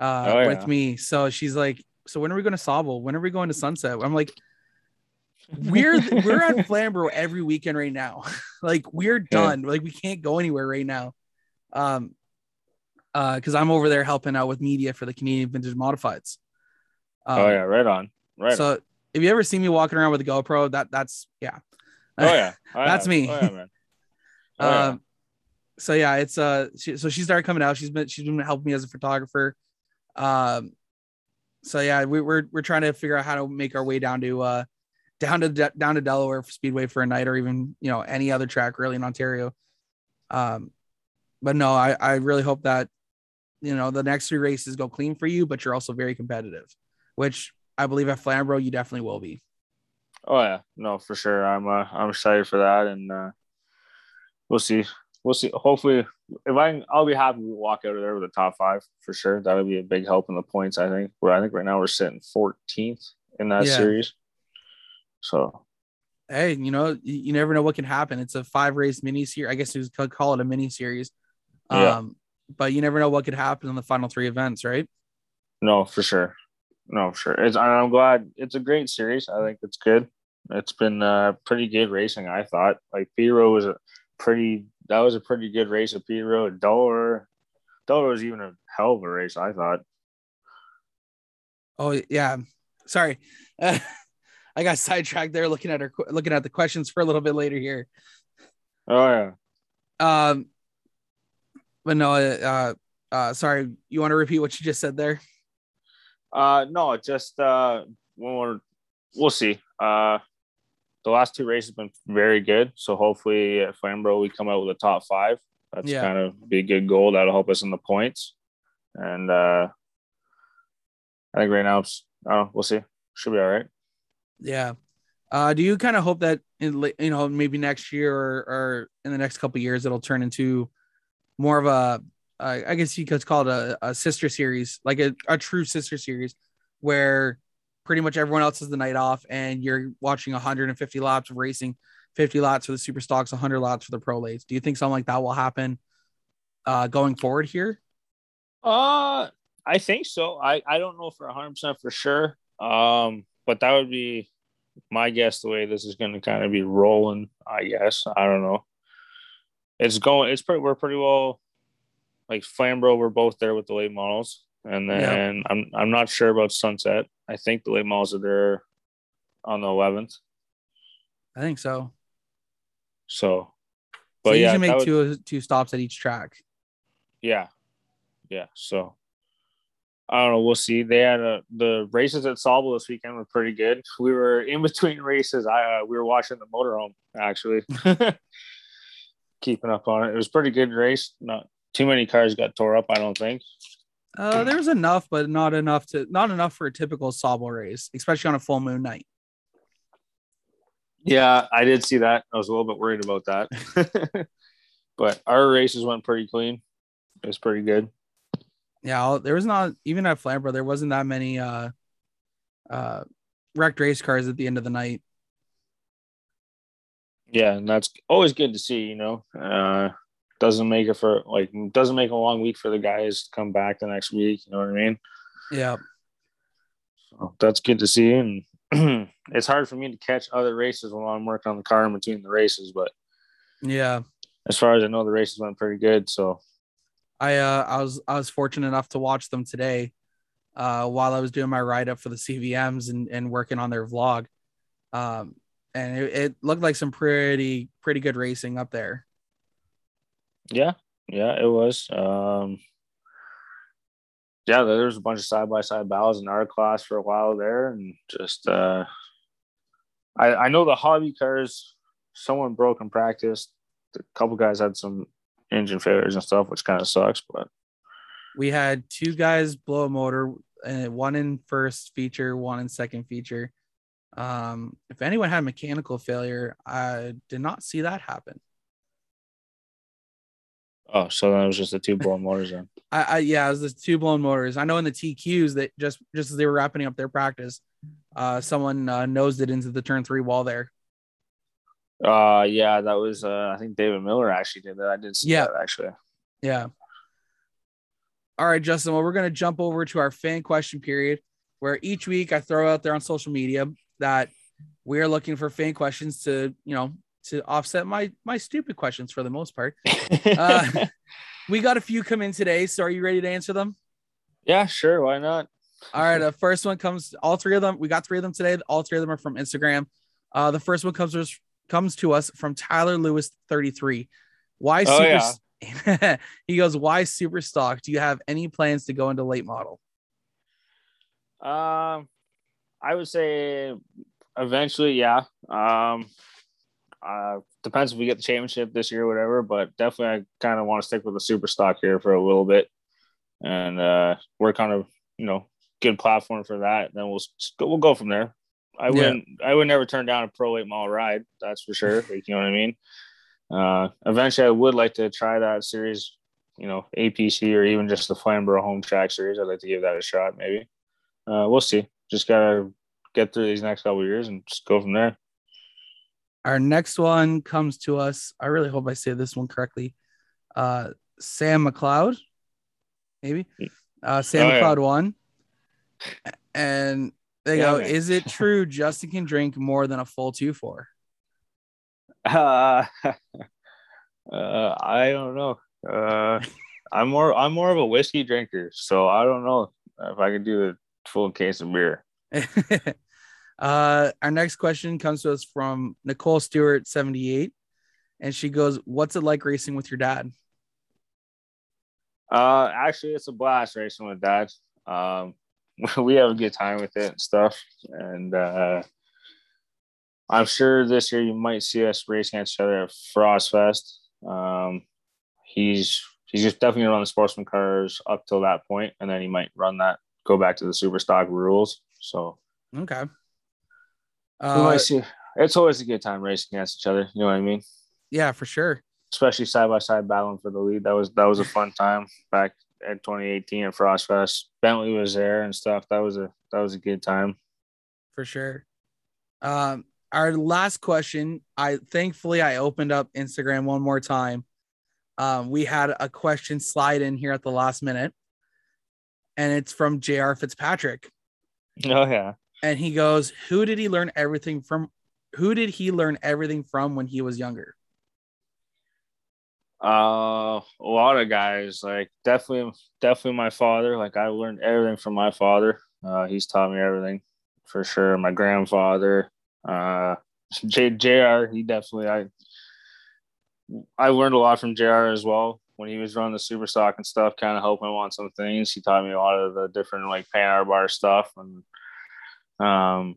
uh, Oh, with me, so she's like, "So when are we going to Sauble? When are we going to Sunset?" I'm like, "We're we're at Flamborough every weekend right now. like we're done. Like we can't go anywhere right now." Um, uh, because I'm over there helping out with media for the Canadian Vintage Modifieds. Um, oh yeah, right on. Right. so on. if you ever see me walking around with a GoPro, that that's yeah. Oh yeah, I That's me. Oh, yeah, man. Oh, yeah. Um, so yeah, it's uh, she, so she started coming out. She's been she's been helping me as a photographer. Um, so yeah, we, we're we're trying to figure out how to make our way down to uh, down to De- down to Delaware Speedway for a night, or even you know any other track really in Ontario. Um, but no, I I really hope that you know the next three races go clean for you, but you're also very competitive, which I believe at Flamborough you definitely will be. Oh yeah, no, for sure. I'm uh, I'm excited for that, and uh, we'll see. We'll see. Hopefully, if I can, I'll be happy to walk out of there with a top five for sure. That'll be a big help in the points. I think. Where I think right now we're sitting 14th in that Yeah. series. So hey, you know, you, never know what can happen. It's a five race mini series. I guess you could call it a mini series. Yeah. Um, but you never know what could happen in the final three events, right? no, for sure. No, for sure. It's, I'm glad. It's a great series. I think it's good. It's been uh, pretty good racing. I thought like Piro was a pretty. That was a pretty good race at Piro. Dollar, Dollar was even a hell of a race. I thought. Oh yeah. Sorry. I got sidetracked there looking at her looking at the questions for a little bit later here. Oh yeah. Um but no, uh uh sorry, you want to repeat what you just said there? Uh, no, just uh, when we're, we'll see. Uh, the last two races have been very good, so hopefully at Flamborough we come out with a top five. That's Yeah. kind of be a good goal. That'll help us in the points, and uh, I think right now it's, oh, we'll see. Should be all right. Yeah. Uh, do you kind of hope that in you know maybe next year or, or in the next couple of years it'll turn into more of a uh, I guess you could call it a, a sister series, like a, a true sister series, where pretty much everyone else has the night off and you're watching 150 laps of racing, 50 laps for the super stocks, 100 laps for the pro lates. Do you think something like that will happen uh, going forward here? Uh, I think so. I, I don't know for 100% for sure. Um, but that would be my guess the way this is going to kind of be rolling, I guess. I don't know. It's going, it's pretty, we're pretty well, like Flamborough, we're both there with the late models. And then I'm, I'm not sure about Sunset. I think the late models are there on the 11th. I think so. So, But so you yeah, make would- two two stops at each track. Yeah. Yeah. So I don't know. We'll see. They had a, the races at Sauble this weekend were pretty good. We were in between races. I uh, we were watching the motorhome actually, keeping up on it. It was pretty good race. Not too many cars got tore up. I don't think. Uh, there was enough, but not enough to not enough for a typical Sauble race, especially on a full moon night. Yeah, I did see that. I was a little bit worried about that, but our races went pretty clean. It was pretty good. Yeah, there was not even at Flamborough. There wasn't that many uh, uh, wrecked race cars at the end of the night. Yeah, and that's always good to see. You know, uh, doesn't make it for like doesn't make a long week for the guys to come back the next week. You know what I mean? Yeah, So that's good to see. And it's hard for me to catch other races while I'm working on the car in between the races. But yeah. as far as I know, the races went pretty good. So I uh, I was I was fortunate enough to watch them today, uh, while I was doing my write up for the CVMs and and working on their vlog, um, and it, it looked like some pretty pretty good racing up there. Yeah, yeah, it was. Um, yeah, there was a bunch of side by side battles in our class for a while there, and just uh, I I know the hobby cars. Someone broke in practice. A couple guys had some engine failures and stuff, which kind of sucks. But We had two guys blow a motor, uh, one in first feature, one in second feature. Um, if anyone had mechanical failure, I did not see that happen. Oh, so that was just the two blown motors then. I, I yeah, it was the two blown motors. I know in the TQs that just just as they were wrapping up their practice, uh, someone uh, nosed it into the turn three wall there. Uh, yeah, that was. Uh, I think David Miller actually did that. I did see Yeah. that actually. Yeah. All right, Justin. Well, we're going to jump over to our fan question period where each week I throw out there on social media that we are looking for fan questions to, you know, to offset my my stupid questions for the most part. Uh, we got a few come in today, so are you ready to answer them? yeah, sure. Why not? All right, the first one comes all three of them. We got three of them today. All three of them are from Instagram. Uh, the first one comes us comes to us from Tyler Lewis 33. Why Oh, super he goes, why super stock? Do you have any plans to go into late model? Um, I would say eventually, yeah. Um, uh, depends if we get the championship this year or whatever, but definitely I kind of want to stick with the super stock here for a little bit and uh, work on a you know good platform for that. Then we'll go, we'll go from there. I wouldn't I would never turn down a pro late model ride. That's for sure. Like, you know what I mean? Uh, eventually, I would like to try that series. You know, APC or even just the Flamborough Home Track Series. I'd like to give that a shot. Maybe uh, we'll see. Just gotta get through these next couple of years and just go from there. Our next one comes to us. I really hope I say this one correctly. Uh, Sam McLeod, maybe. Uh, Sam Oh, yeah. McLeod one. And they Yeah, go, man. is it true Justin can drink more than a full two four? Uh, uh, I don't know. Uh, I'm more I'm more of a whiskey drinker, so I don't know if I could do a full case of beer. uh, our next question comes to us from Nicole Stewart, 78. And she goes, What's it like racing with your dad? Uh, actually, it's a blast racing with dad. Um, we have a good time with it and stuff, and uh, I'm sure this year you might see us race against each other at Frost Fest. Um, he's he's just definitely gonna run the sportsman cars up till that point, and then he might run that go back to the super stock rules. So Okay. Uh. It's always a good time racing against each other. You know what I mean? yeah, for sure. Especially side by side battling for the lead. That was that was a fun time back at 2018 at Frost Fest. Bentley was there and stuff. That was a that was a good time. for sure. Um, our last question, I thankfully I opened up Instagram one more time. Um, we had a question slide in here at the last minute, and it's from J.R. Fitzpatrick, Oh yeah. And he goes, "Who did he learn everything from? Who did he learn everything from when he was younger?" Uh, a lot of guys like definitely, definitely my father. Like I learned everything from my father. Uh, he's taught me everything for sure. My grandfather, uh, Jr. He definitely I. I learned a lot from Jr. as well when he was running the super stock and stuff. Kind of helping him on some things. He taught me a lot of the different like pan bar stuff and um,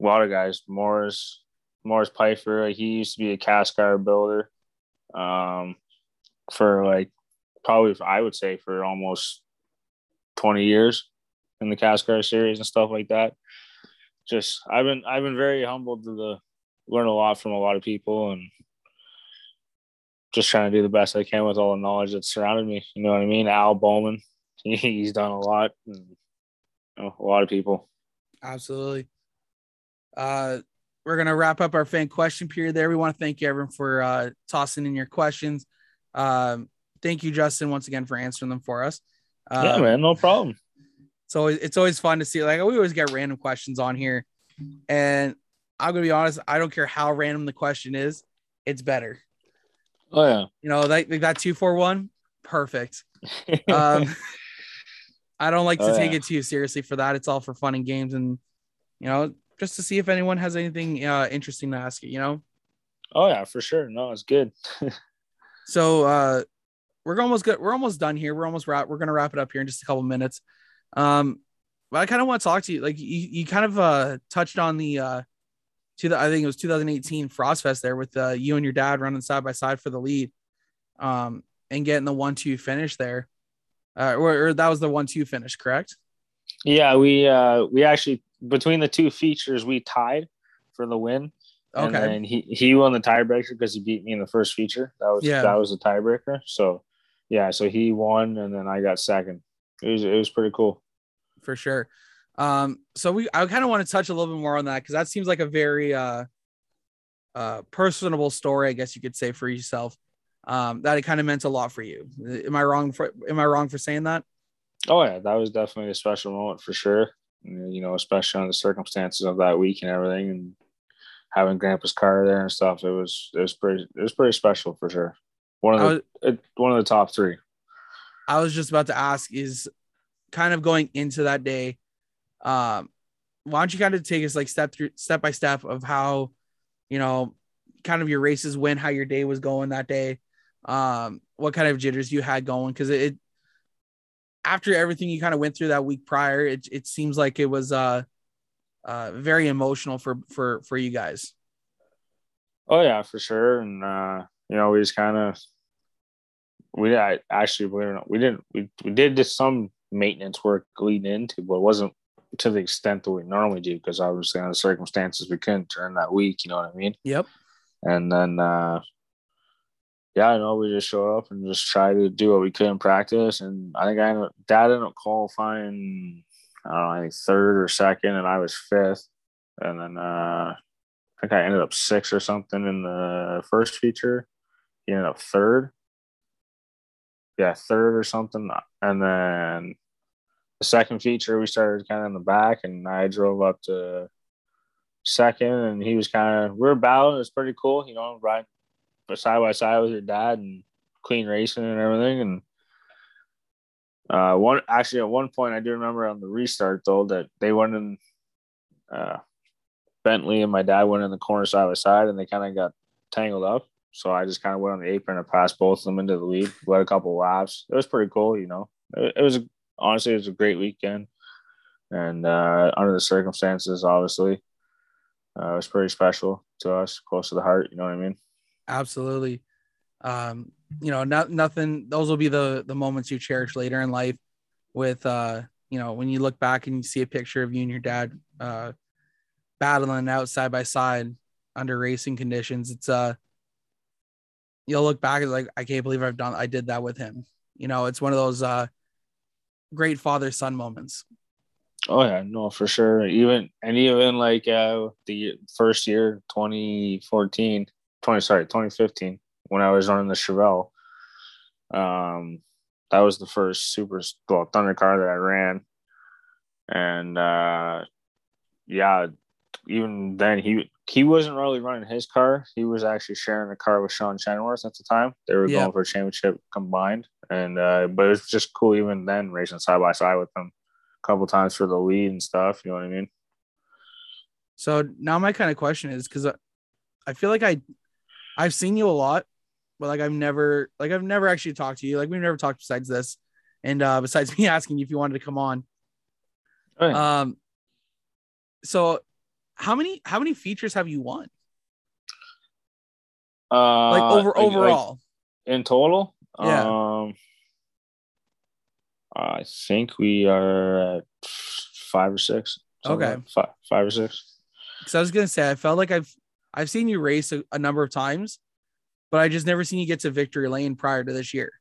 a lot of guys. Morris, Morris Pfeiffer. He used to be a CASCAR builder. Um, for like probably I would say for almost 20 years in the CASCAR series and stuff like that. Just I've been I've been very humbled to the learn a lot from a lot of people and just trying to do the best I can with all the knowledge that surrounded me. You know what I mean? Al Bowman, he's done a lot. And, you know, a lot of people. Absolutely. Uh, we're gonna wrap up our fan question period there. We want to thank you everyone for uh, tossing in your questions. Um, thank you, Justin, once again for answering them for us. Uh, yeah, man, no problem. So it's always fun to see. Like we always get random questions on here, and I'm gonna be honest. I don't care how random the question is, it's better. Oh yeah. You know, like, like that two four one, perfect. Um, I don't like to Oh, take yeah. it too seriously for that. It's all for fun and games, and you know, just to see if anyone has anything uh, interesting to ask you. You know. oh yeah, for sure. No, it's good. So uh we're almost good. We're almost done here. We're almost wrap. We're gonna wrap it up here in just a couple minutes. Um, but I kind of want to talk to you. Like you, you kind of uh touched on the uh to the I think it was 2018 Frostfest there with uh you and your dad running side by side for the lead, um, and getting the one two finish there. Uh, or, or that was the one two finish, correct? Yeah, we uh we actually between the two features we tied for the win. And Okay. then he he won the tiebreaker because he beat me in the first feature. That was Yeah. that was the tiebreaker. So yeah, so he won and then I got second. It was it was pretty cool. for sure. Um, so we I kind of want to touch a little bit more on that because that seems like a very uh uh personable story, I guess you could say for yourself. Um, that it kind of meant a lot for you. Am I wrong for am I wrong for saying that? Oh yeah, that was definitely a special moment for sure. You know, especially on the circumstances of that week and everything, and having Grandpa's car there and stuff. It was it was pretty it was pretty special for sure. One of the was, one of the top three. I was just about to ask is kind of going into that day. Um, why don't you kind of take us like step through step by step of how, you know, kind of your races went, how your day was going that day, um, what kind of jitters you had going because it, it after everything you kind of went through that week prior, it it seems like it was uh uh very emotional for for for you guys. Oh yeah, for sure. And uh, you know, we just kind of we I, actually believe it or not, we didn't we we did just some maintenance work leading into, but it wasn't to the extent that we normally do because obviously on the circumstances we couldn't turn that week. You know what I mean? Yep. And then uh, yeah, I know we just show up and just try to do what we could in practice. And I think I ended, dad ended up qualifying. I don't know, I think third or second, and I was fifth. And then uh, I think I ended up sixth or something in the first feature. He ended up third. Yeah, third or something. And then the second feature, we started kind of in the back, and I drove up to second, and he was kind of we were battling. It was pretty cool, you know, side by side with your dad and clean racing and everything. And uh, one actually at one point, I do remember on the restart though that they went in. Uh, Bentley and my dad went in the corner side by side, and they kind of got tangled up. So I just kind of went on the apron and passed both of them into the lead. Led a couple laps. It was pretty cool, you know. It, it was honestly it was a great weekend, and uh, under the circumstances, obviously, uh, it was pretty special to us, close to the heart. You know what I mean? Absolutely. Um, you know, not nothing. Those will be the the moments you cherish later in life. With uh, you know, when you look back and you see a picture of you and your dad uh, battling out side by side under racing conditions, it's uh, you'll look back and like, I can't believe I've done, I did that with him. You know, it's one of those uh, great father son moments. Oh yeah, no, for sure. Even and even like uh, the first year, 2014, 20 sorry, 2015, when I was running the Chevelle. Um, that was the first super well thunder car that I ran, and uh, yeah, even then he he wasn't really running his car. He was actually sharing a car with Sean Chenworth at the time. They were Yeah. going for a championship combined, and uh, but it was just cool even then racing side by side with them a couple times for the lead and stuff. You know what I mean? So now my kind of question is because I feel like I I've seen you a lot, but like I've never like I've never actually talked to you. Like we've never talked besides this, and uh besides me asking you if you wanted to come on. Yeah. Um. So, how many how many features have you won? Uh, Like over overall. like in total. Yeah. Um, I think we are at five or six. Okay. like five, five or six. Because I was gonna say I felt like I've I've seen you race a, a number of times, but I just never seen you get to victory lane prior to this year.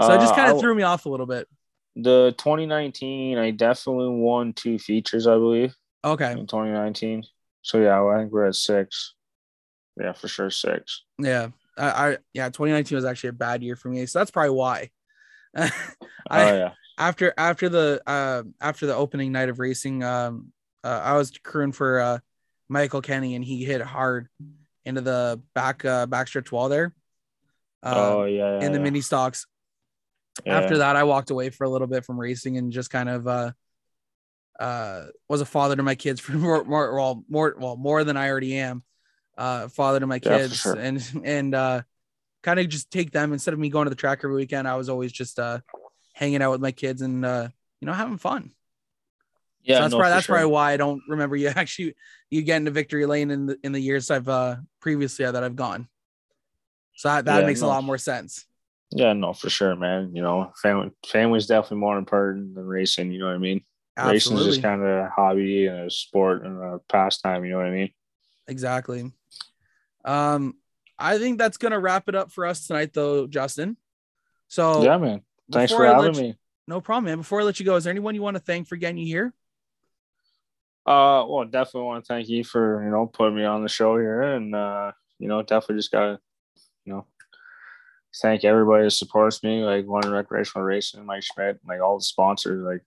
So it just Uh, kind of threw me off a little bit. the 2019. I definitely won two features, I believe, Okay. in 2019. So yeah, I think we're at six. Yeah, for sure, six. Yeah. I, I yeah, 2019 was actually a bad year for me. So that's probably why. I, oh yeah, after after the uh, after the opening night of racing, um, uh, I was crewing for uh, Michael Kenny, and he hit hard into the back uh, backstretch wall there. Uh, oh yeah, yeah in the yeah. mini stocks. Yeah. After that, I walked away for a little bit from racing and just kind of uh, uh, was a father to my kids for more, more, well, more, well, more than I already am. Uh, father to my kids, sure. and and uh, kind of just take them instead of me going to the track every weekend. I was always just uh, hanging out with my kids and uh, you know having fun. Yeah, so that's no, probably that's sure. probably why I don't remember you actually you getting to victory lane in the in the years I've uh previously that I've gone. So that, that Yeah, makes no. a lot more sense. Yeah, no, for sure, man. You know, family family's definitely more important than racing. You know what I mean? Racing is just kind of a hobby and a sport and a pastime. You know what I mean? Exactly. Um, I think that's gonna wrap it up for us tonight, though, Justin. So yeah, man. Thanks for having you- me. no problem, man. Before I let you go, is there anyone you want to thank for getting you here? Uh, well, definitely want to thank you for you know putting me on the show here, and uh, you know, definitely just gotta, you know, thank everybody that supports me, like London Recreational Racing, Mike Schmidt, like all the sponsors. Like,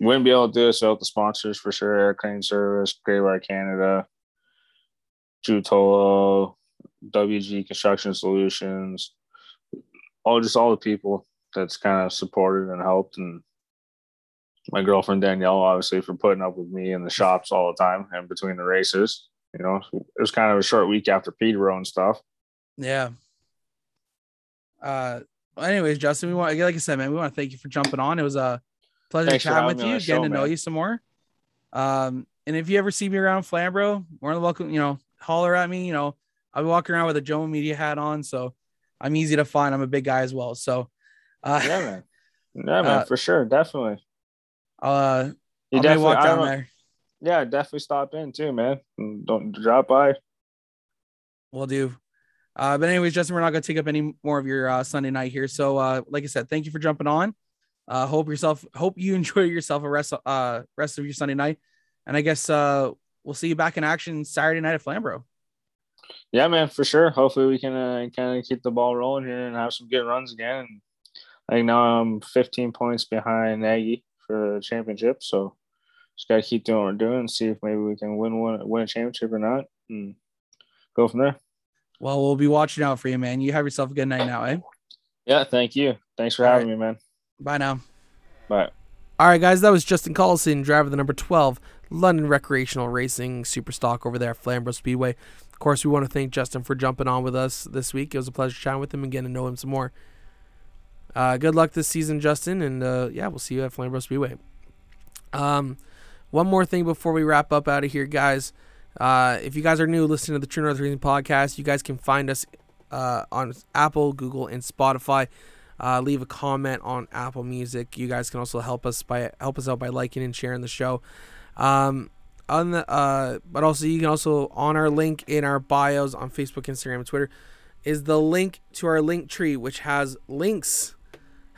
wouldn't be able to do this without the sponsors for sure. Air Crane Service, Great Bar Canada, Jutolo, WG Construction Solutions, all just all the people that's kind of supported and helped and my girlfriend Danielle, obviously, for putting up with me in the shops all the time and between the races. You know, it was kind of a short week after Peterborough and stuff. Yeah. Uh, anyways, Justin, we want like I said, man, we want to thank you for jumping on. It was a pleasure Thanks chatting with you, getting show, to know man. you some more. Um, and if you ever see me around Flambro, more than welcome. You know, holler at me. You know, I'll be walking around with a Jomo Media hat on, so I'm easy to find. I'm a big guy as well, so uh, Yeah, man. Yeah, man, Uh, for sure. Definitely. Uh, You I'll definitely walk down there. Yeah, definitely stop in too, man. Don't drop by. We'll do. Uh, but anyways, Justin, we're not gonna take up any more of your uh, Sunday night here. So, uh, like I said, thank you for jumping on. Uh, hope yourself, hope you enjoy yourself a rest, uh, rest of your Sunday night, and I guess uh, we'll see you back in action Saturday night at Flambro. Yeah, man, for sure. Hopefully, we can uh, kind of keep the ball rolling here and have some good runs again. Like now I'm 15 points behind Nagy for the championship, so just gotta keep doing what we're doing and see if maybe we can win one, win a championship or not, and go from there. Well, we'll be watching out for you, man. You have yourself a good night now, eh? Yeah, thank you. Thanks for All having me, man. Bye now. Bye. All right, guys, that was Justin Collison, driver of the number 12 London Recreational Racing Super Stock over there at Flamborough Speedway. Of course, we want to thank Justin for jumping on with us this week. It was a pleasure chatting with him and getting to know him some more. Uh, good luck this season, Justin, and uh, yeah, we'll see you at Flamborough Speedway. Um, one more thing before we wrap up out of here, guys. Uh, if you guys are new listening to the True North Racing podcast, you guys can find us uh, on Apple, Google, and Spotify. Uh, leave a comment on Apple Music. You guys can also help us by help us out by liking and sharing the show. Um, on the uh, but also you can also on our link in our bios on Facebook, Instagram, and Twitter is the link to our Linktree, which has links,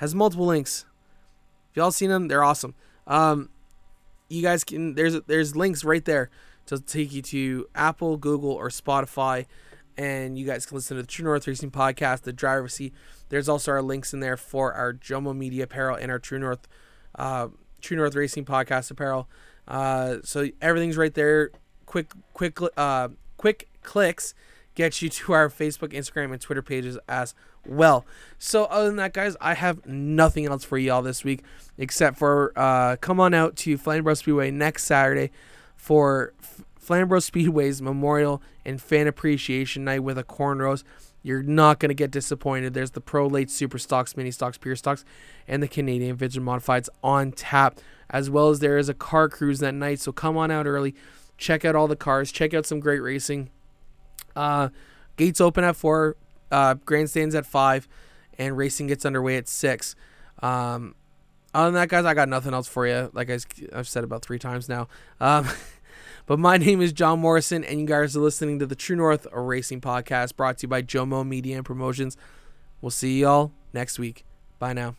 has multiple links. If y'all seen them, they're awesome. Um, you guys can there's there's links right there to take you to Apple, Google, or Spotify, and you guys can listen to the True North Racing podcast, the driver seat. There's also our links in there for our Jomo Media apparel and our True North, uh, True North Racing podcast apparel. Uh, so everything's right there. Quick, quick, uh, quick clicks get you to our Facebook, Instagram, and Twitter pages as well. So other than that, guys, I have nothing else for y'all this week except for uh, come on out to Flamborough Speedway next Saturday for F- Flamborough Speedway's Memorial and Fan Appreciation Night with a corn roast. You're not going to get disappointed. There's the Pro Late Super Stocks, Mini Stocks, Pure Stocks, and the Canadian Vintage Modifieds on tap, as well as there is a car cruise that night. So come on out early, check out all the cars, check out some great racing. Uh, gates open at four, uh, grandstands at five, and racing gets underway at six. Um, other than that, guys, I got nothing else for you. Like I, have said about three times now. Um, but my name is John Morrison, and you guys are listening to the True North Racing Podcast brought to you by Jomo Media and Promotions. We'll see y'all next week. Bye now.